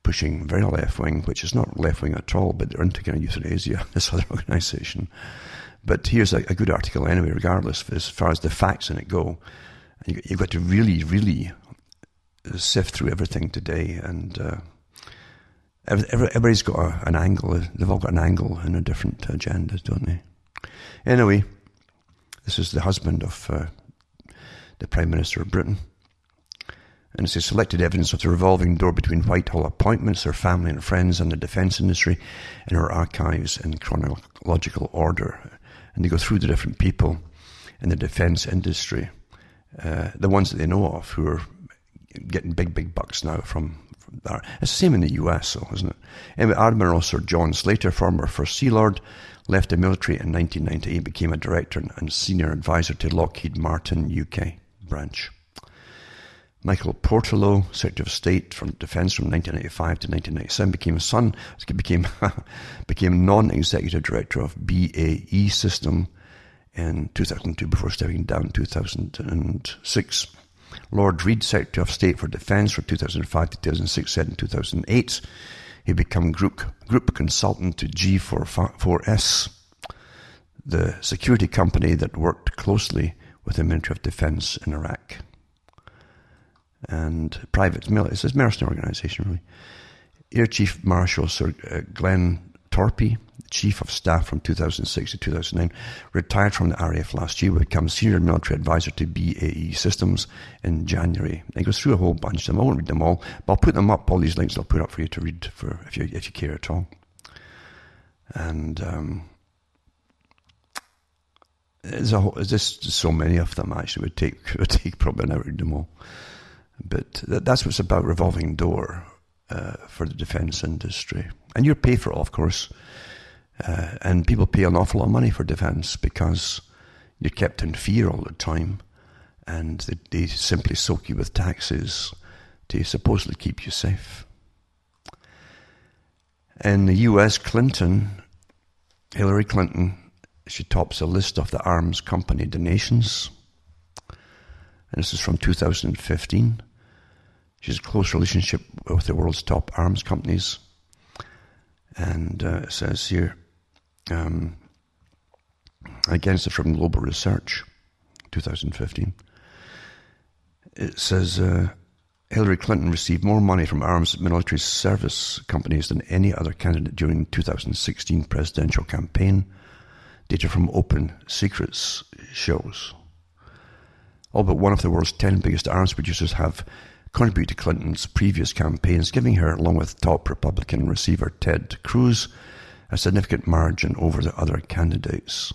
pushing very left wing, which is not left wing at all, but they're into kind of euthanasia, <laughs> this other organization. But here's a, a, good article anyway, regardless, as far as the facts in it go. You, have got to really, really sift through everything today and uh, everybody's got an angle. They've all got an angle and a different agenda, don't they? Anyway, this is the husband of uh, the Prime Minister of Britain. And it says selected evidence of the revolving door between Whitehall appointments, her family and friends, and the defence industry in her archives in chronological order. And they go through the different people in the defence industry, uh, the ones that they know of who are getting big, big bucks now from it's the same in the US, though, isn't it? Admiral Sir John Slater, former First Sea Lord, left the military in 1998, became a director and senior advisor to Lockheed Martin UK branch. Michael Portillo, Secretary of State for Defence from 1995 to 1997, became a son <laughs> became became non-executive director of BAE System in 2002 before stepping down in 2006. Lord Reid, Secretary of State for Defence from 2005 to 2006, said in 2008 he became group, group consultant to G4S, the security company that worked closely with the Ministry of Defence in Iraq. And private, it's a mercenary organisation, really. Air Chief Marshal Sir uh, Glenn Torpy, Chief of Staff from 2006 to 2009, retired from the RAF last year, became Senior Military Advisor to BAE Systems in January. And he goes through a whole bunch of them. I won't read them all, but I'll put them up, all these links I'll put up for you to read for if you, if you care at all. And um, there's, a whole, there's just so many of them actually. Would take, <laughs> would take probably an hour to read them all. But that, that's what's about revolving door uh, for the defence industry. And you pay for it, of course. Uh, and people pay an awful lot of money for defence because you're kept in fear all the time. And they, they simply soak you with taxes to supposedly keep you safe. In the US, Clinton, Hillary Clinton, she tops a list of the arms company donations. And this is from 2015. She has a close relationship with the world's top arms companies. And uh, it says here, um, again, it's from Global Research, 2015. It says uh, Hillary Clinton received more money from arms military service companies than any other candidate during the 2016 presidential campaign. Data from Open Secrets shows. All but one of the world's 10 biggest arms producers have contributed to Clinton's previous campaigns, giving her, along with top Republican receiver Ted Cruz, a significant margin over the other candidates.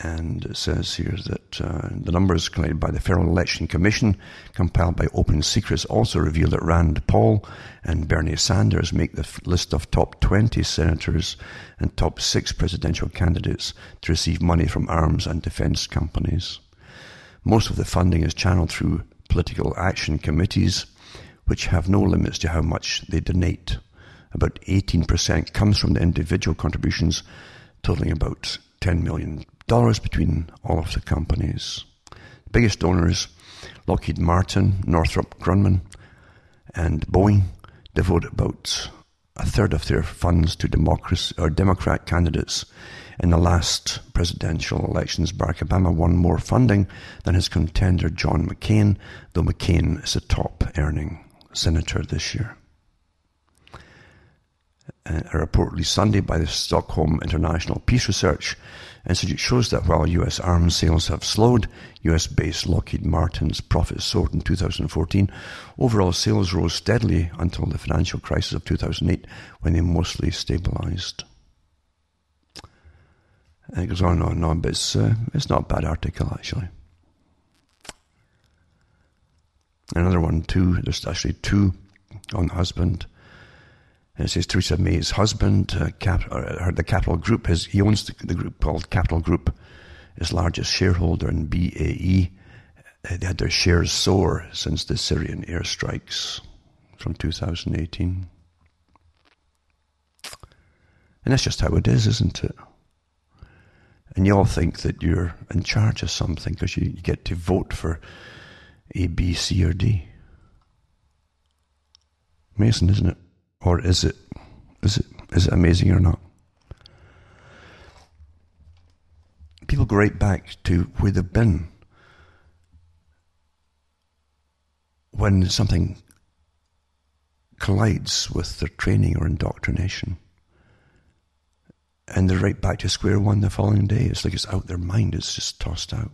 And it says here that uh, the numbers collected by the Federal Election Commission, compiled by Open Secrets, also reveal that Rand Paul and Bernie Sanders make the list of top 20 senators and top six presidential candidates to receive money from arms and defense companies. Most of the funding is channeled through political action committees, which have no limits to how much they donate. About 18% comes from the individual contributions, totaling about $10 million between all of the companies. The biggest donors, Lockheed Martin, Northrop Grumman, and Boeing, devote about a third of their funds to democracy or Democrat candidates. In the last presidential elections, Barack Obama won more funding than his contender John McCain, though McCain is a top earning senator this year uh, report released Sunday by the Stockholm International Peace Research Institute shows that while US arms sales have slowed, US based Lockheed Martin's profits soared in 2014. Overall sales rose steadily until the financial crisis of 2008 when they mostly stabilized. It goes on and on and on, but it's, uh, it's not a bad article actually. Another one, too, there's actually two on the husband. And it says Theresa May's husband, uh, Cap, uh, the Capital Group, has, he owns the, the, group called Capital Group, his largest shareholder in BAE. Uh, they had their shares soar since the Syrian airstrikes from 2018. And that's just how it is, isn't it? And you all think that you're in charge of something because you, you get to vote for A, B, C, or D. Amazing, isn't it? Or is it, is it, is it amazing or not? People go right back to where they've been when something collides with their training or indoctrination. And they're right back to square one the following day. It's like it's out their mind, it's just tossed out.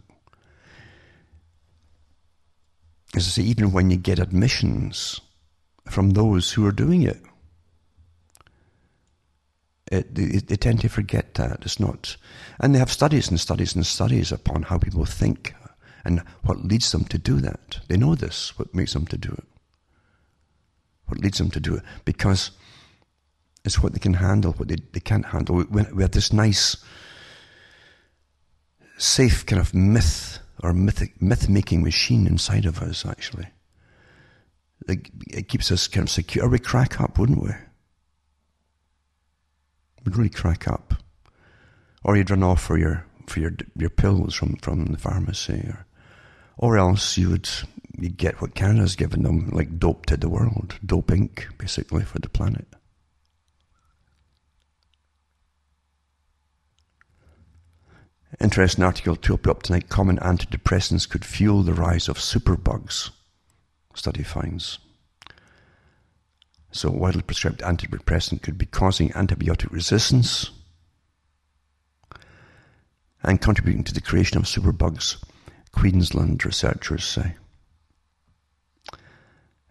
As I say, even when you get admissions from those who are doing it, it, they, they tend to forget uh, that. It's not. And they have studies and studies and studies upon how people think and what leads them to do that. They know this, what makes them to do it. What leads them to do it. Because it's what they can handle, what they, they can't handle. We, we have this nice, safe kind of myth or myth, myth making machine inside of us, actually. It, it keeps us kind of secure. We crack up, wouldn't we? Would really crack up. Or you'd run off for your for your your pills from, from the pharmacy, or or else you would you get what Canada's given them, like dope to the world, dope Inc. basically for the planet. Interesting article to up tonight. Common antidepressants could fuel the rise of superbugs. Study finds. So, widely prescribed antidepressant could be causing antibiotic resistance and contributing to the creation of superbugs, Queensland researchers say.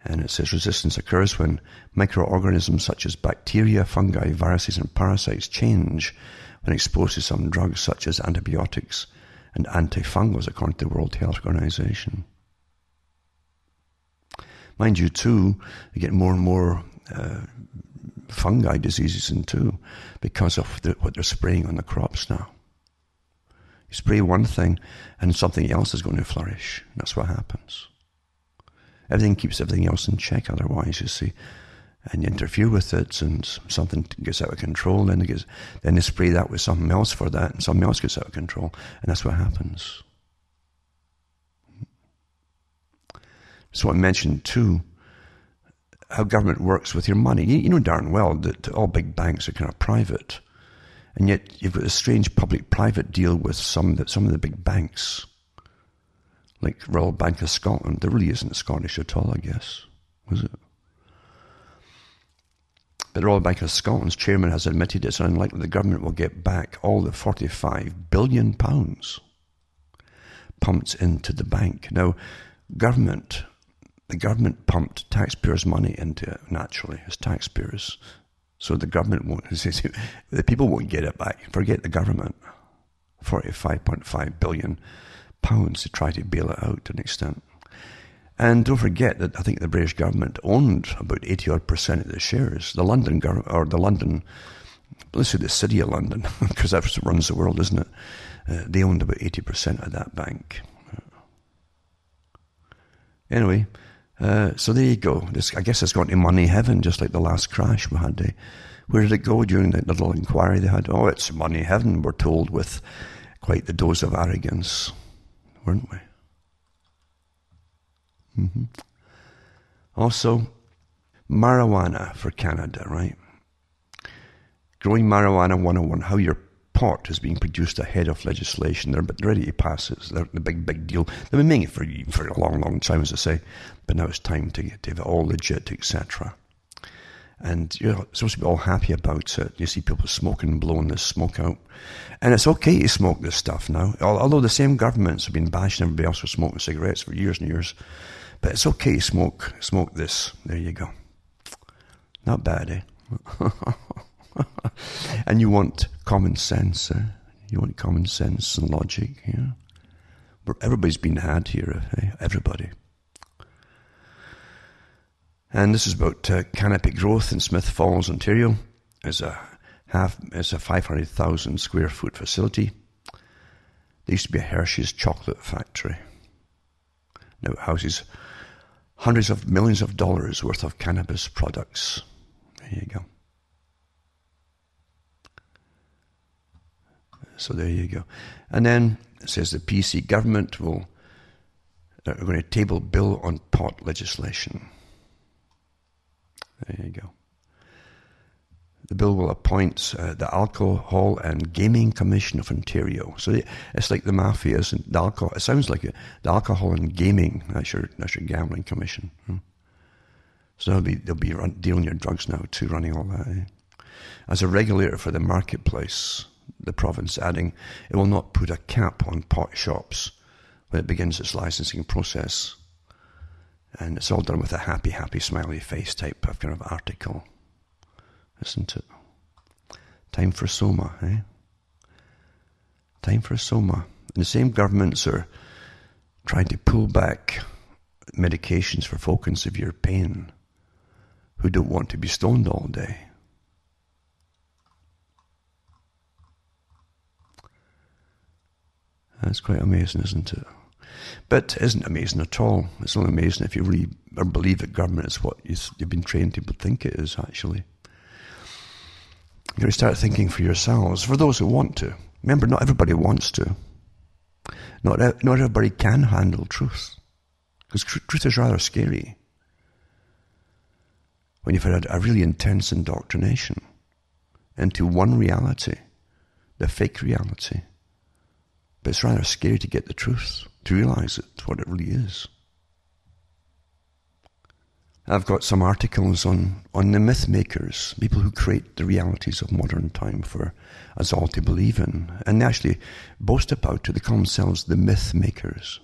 And it says resistance occurs when microorganisms such as bacteria, fungi, viruses, and parasites change when exposed to some drugs such as antibiotics and antifungals, according to the World Health Organization. Mind you, too, you get more and more uh, fungi diseases in too because of the, what they're spraying on the crops now. You spray one thing and something else is going to flourish. That's what happens. Everything keeps everything else in check otherwise, you see. And you interfere with it and something gets out of control, then, gets, then they spray that with something else for that and something else gets out of control. And that's what happens. So I mentioned too how government works with your money. You, you know darn well that all big banks are kind of private, and yet you've got a strange public-private deal with some that some of the big banks, like Royal Bank of Scotland. There really isn't Scottish at all, I guess, was it? But Royal Bank of Scotland's chairman has admitted it's unlikely the government will get back all the forty-five billion pounds pumped into the bank. Now, government the government pumped taxpayers' money into it naturally as taxpayers. So the government won't, <laughs> the people won't get it back. Forget the government. 45.5 billion pounds to try to bail it out to an extent. And don't forget that I think the British government owned about 80 odd percent of the shares. The London government, or the London, let's say the city of London, <laughs> because that runs the world, isn't it? Uh, they owned about 80% of that bank. Anyway, uh, so there you go. This, I guess it's gone to money heaven, just like the last crash we had. Eh? Where did it go during that little inquiry they had? Oh, it's money heaven, we're told with quite the dose of arrogance, weren't we? Mm-hmm. Also, marijuana for Canada, right? Growing marijuana 101, how your pot is being produced ahead of legislation. They're ready to pass it. They're the big, big deal. They've been making it for, for a long, long time, as I say, but now it's time to get it all legit, etc. and you're supposed to be all happy about it. You see people smoking blowing this smoke out. And it's okay to smoke this stuff now, although the same governments have been bashing everybody else for smoking cigarettes for years and years. But it's okay to smoke, smoke this. There you go. Not bad, eh? <laughs> and you want common sense, eh? You want common sense and logic, yeah? Everybody's been had here, eh? Everybody. And this is about uh, Canopy Growth in Smith Falls, Ontario. It's a half, it's a 500,000 square foot facility. There used to be a Hershey's chocolate factory. Now it houses hundreds of millions of dollars worth of cannabis products. There you go. So there you go. And then it says the PC government will are going to table bill on pot legislation. There you go. The bill will appoint uh, the Alcohol and Gaming Commission of Ontario. So it's like the mafia, isn't the alcohol? It sounds like it. The Alcohol and Gaming. That's your that's your gambling commission. Hmm. So they'll be they'll be run, dealing your drugs now too, running all that. Eh? As a regulator for the marketplace, the province adding it will not put a cap on pot shops when it begins its licensing process. And it's all done with a happy, happy, smiley face type of kind of article, isn't it? Time for Soma, eh? Time for Soma. And the same governments are trying to pull back medications for folk in severe pain who don't want to be stoned all day. That's quite amazing, isn't it? But it isn't amazing at all. It's only amazing if you really believe that government is what you've been trained to think it is, actually. To start thinking for yourselves, for those who want to. Remember, not everybody wants to. Not, not everybody can handle truth. Because truth is rather scary. When you've had a really intense indoctrination into one reality, the fake reality. But it's rather scary to get the truth to realize it, what it really is. I've got some articles on, on the myth makers, people who create the realities of modern time for us all to believe in. And they actually boast about it. They call themselves the myth makers.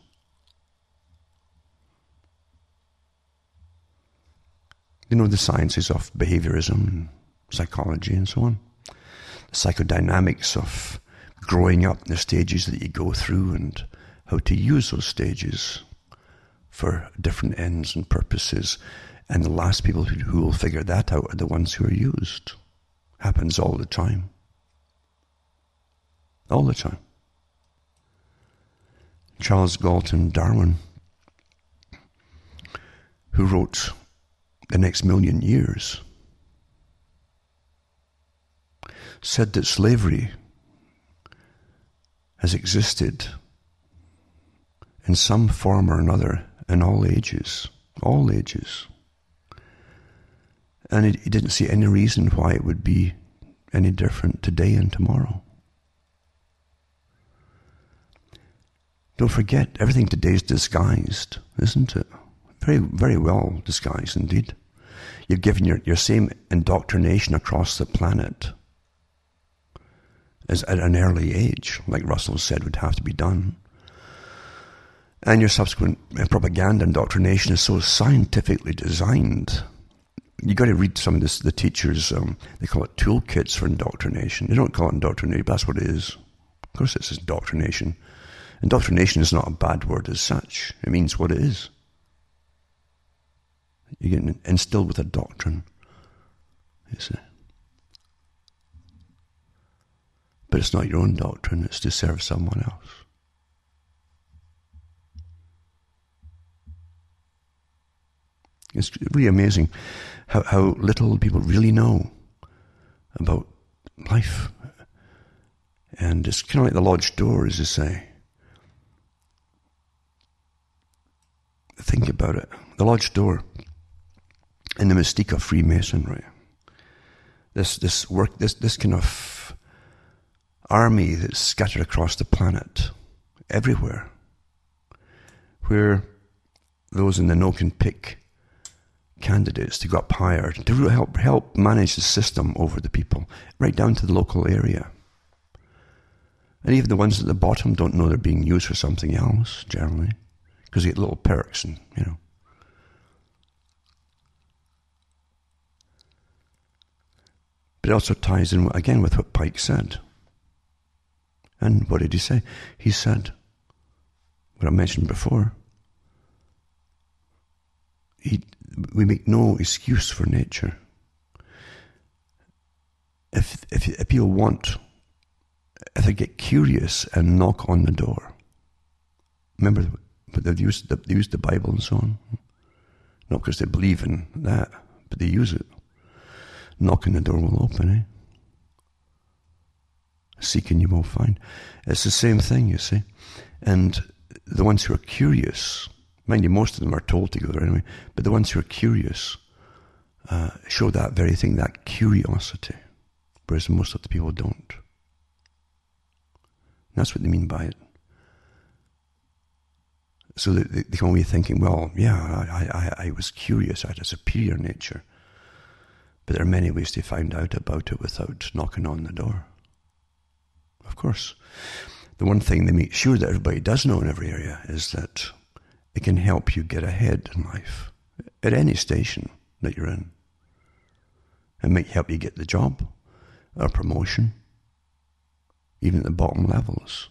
You know the sciences of behaviorism psychology and so on. The psychodynamics of growing up, the stages that you go through and how to use those stages for different ends and purposes. And the last people who, who will figure that out are the ones who are used. Happens all the time. All the time. Charles Galton Darwin, who wrote The Next Million Years, said that slavery has existed in some form or another in all ages, all ages. And he didn't see any reason why it would be any different today and tomorrow. Don't forget, everything today is disguised, isn't it? Very, very well disguised indeed. You've given your, your same indoctrination across the planet as at an early age, like Russell said would have to be done. And your subsequent uh, propaganda indoctrination is so scientifically designed. You've got to read some of this, the teachers, um, they call it toolkits for indoctrination. They don't call it indoctrination, but that's what it is. Of course, it's indoctrination. Indoctrination is not a bad word as such, it means what it is. You get instilled with a doctrine. You see. But it's not your own doctrine, it's to serve someone else. It's really amazing how, how little people really know about life. And it's kind of like the lodge door, as they say. Think about it. The lodge door in the mystique of Freemasonry. This this work this this kind of army that's scattered across the planet, everywhere, where those in the know can pick candidates to go up higher, to help, help manage the system over the people, right down to the local area. And even the ones at the bottom don't know they're being used for something else, generally, because they get little perks and, you know. But it also ties in again with what Pike said. And what did he say? He said, what I mentioned before, he, we make no excuse for nature. If, if, if people want, if they get curious and knock on the door, remember, but they've used, they used the Bible and so on. Not because they believe in that, but they use it. Knocking the door will open, eh? Seeking you will find. It's the same thing, you see. And the ones who are curious, mind you, most of them are told to go there anyway, but the ones who are curious uh, show that very thing, that curiosity, whereas most of the people don't. That's what they mean by it. So they, they come away thinking, well, yeah, I, I, I was curious, I had a superior nature. But there are many ways to find out about it without knocking on the door. Of course. The one thing they make sure that everybody does know in every area is that it can help you get ahead in life at any station that you're in. It might help you get the job or promotion, even at the bottom levels.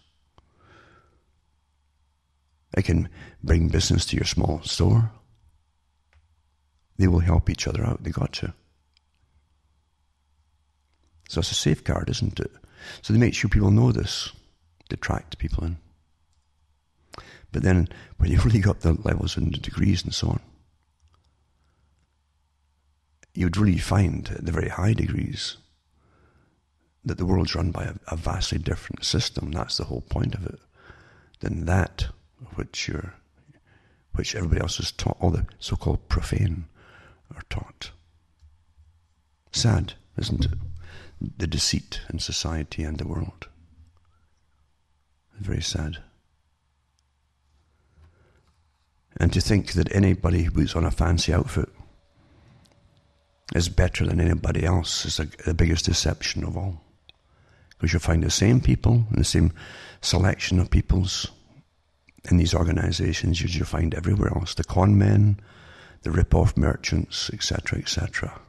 It can bring business to your small store. They will help each other out. They got to. So it's a safeguard, isn't it? So they make sure people know this to attract people in. But then when you <laughs> really got the levels and the degrees and so on, you'd really find at the very high degrees that the world's run by a, a vastly different system. That's the whole point of it. Than that which you're which everybody else is taught, all the so called profane are taught. Sad, isn't it? The deceit in society and the world. Very sad. And to think that anybody who's on a fancy outfit is better than anybody else is the biggest deception of all. Because you'll find the same people and the same selection of peoples in these organizations as you find everywhere else. The con men, the rip-off merchants, etc., etc.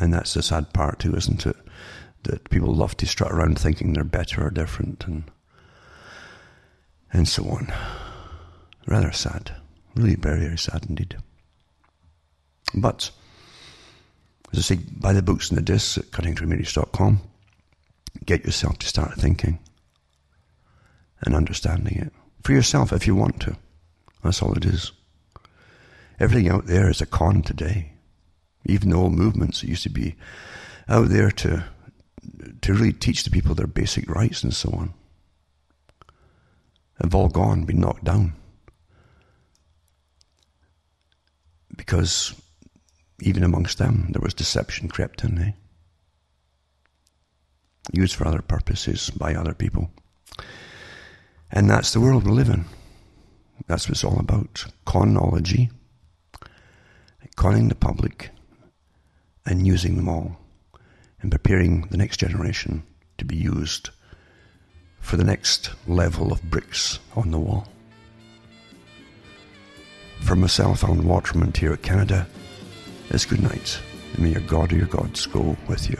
And that's the sad part too, isn't it? That people love to strut around thinking they're better or different and and so on. Rather sad. Really very, very sad indeed. But as I say, buy the books and the discs at cuttingthroughthematrix.com. Get yourself to start thinking and understanding it. For yourself if you want to. That's all it is. Everything out there is a con today even the old movements that used to be out there to to really teach the people their basic rights and so on have all gone, been knocked down. Because even amongst them there was deception crept in, eh? Used for other purposes by other people. And that's the world we live in. That's what it's all about. Conology, conning the public, and using them all and preparing the next generation to be used for the next level of bricks on the wall. For myself, Alan Waterman here at Canada, it's good night, and may your God or your gods go with you.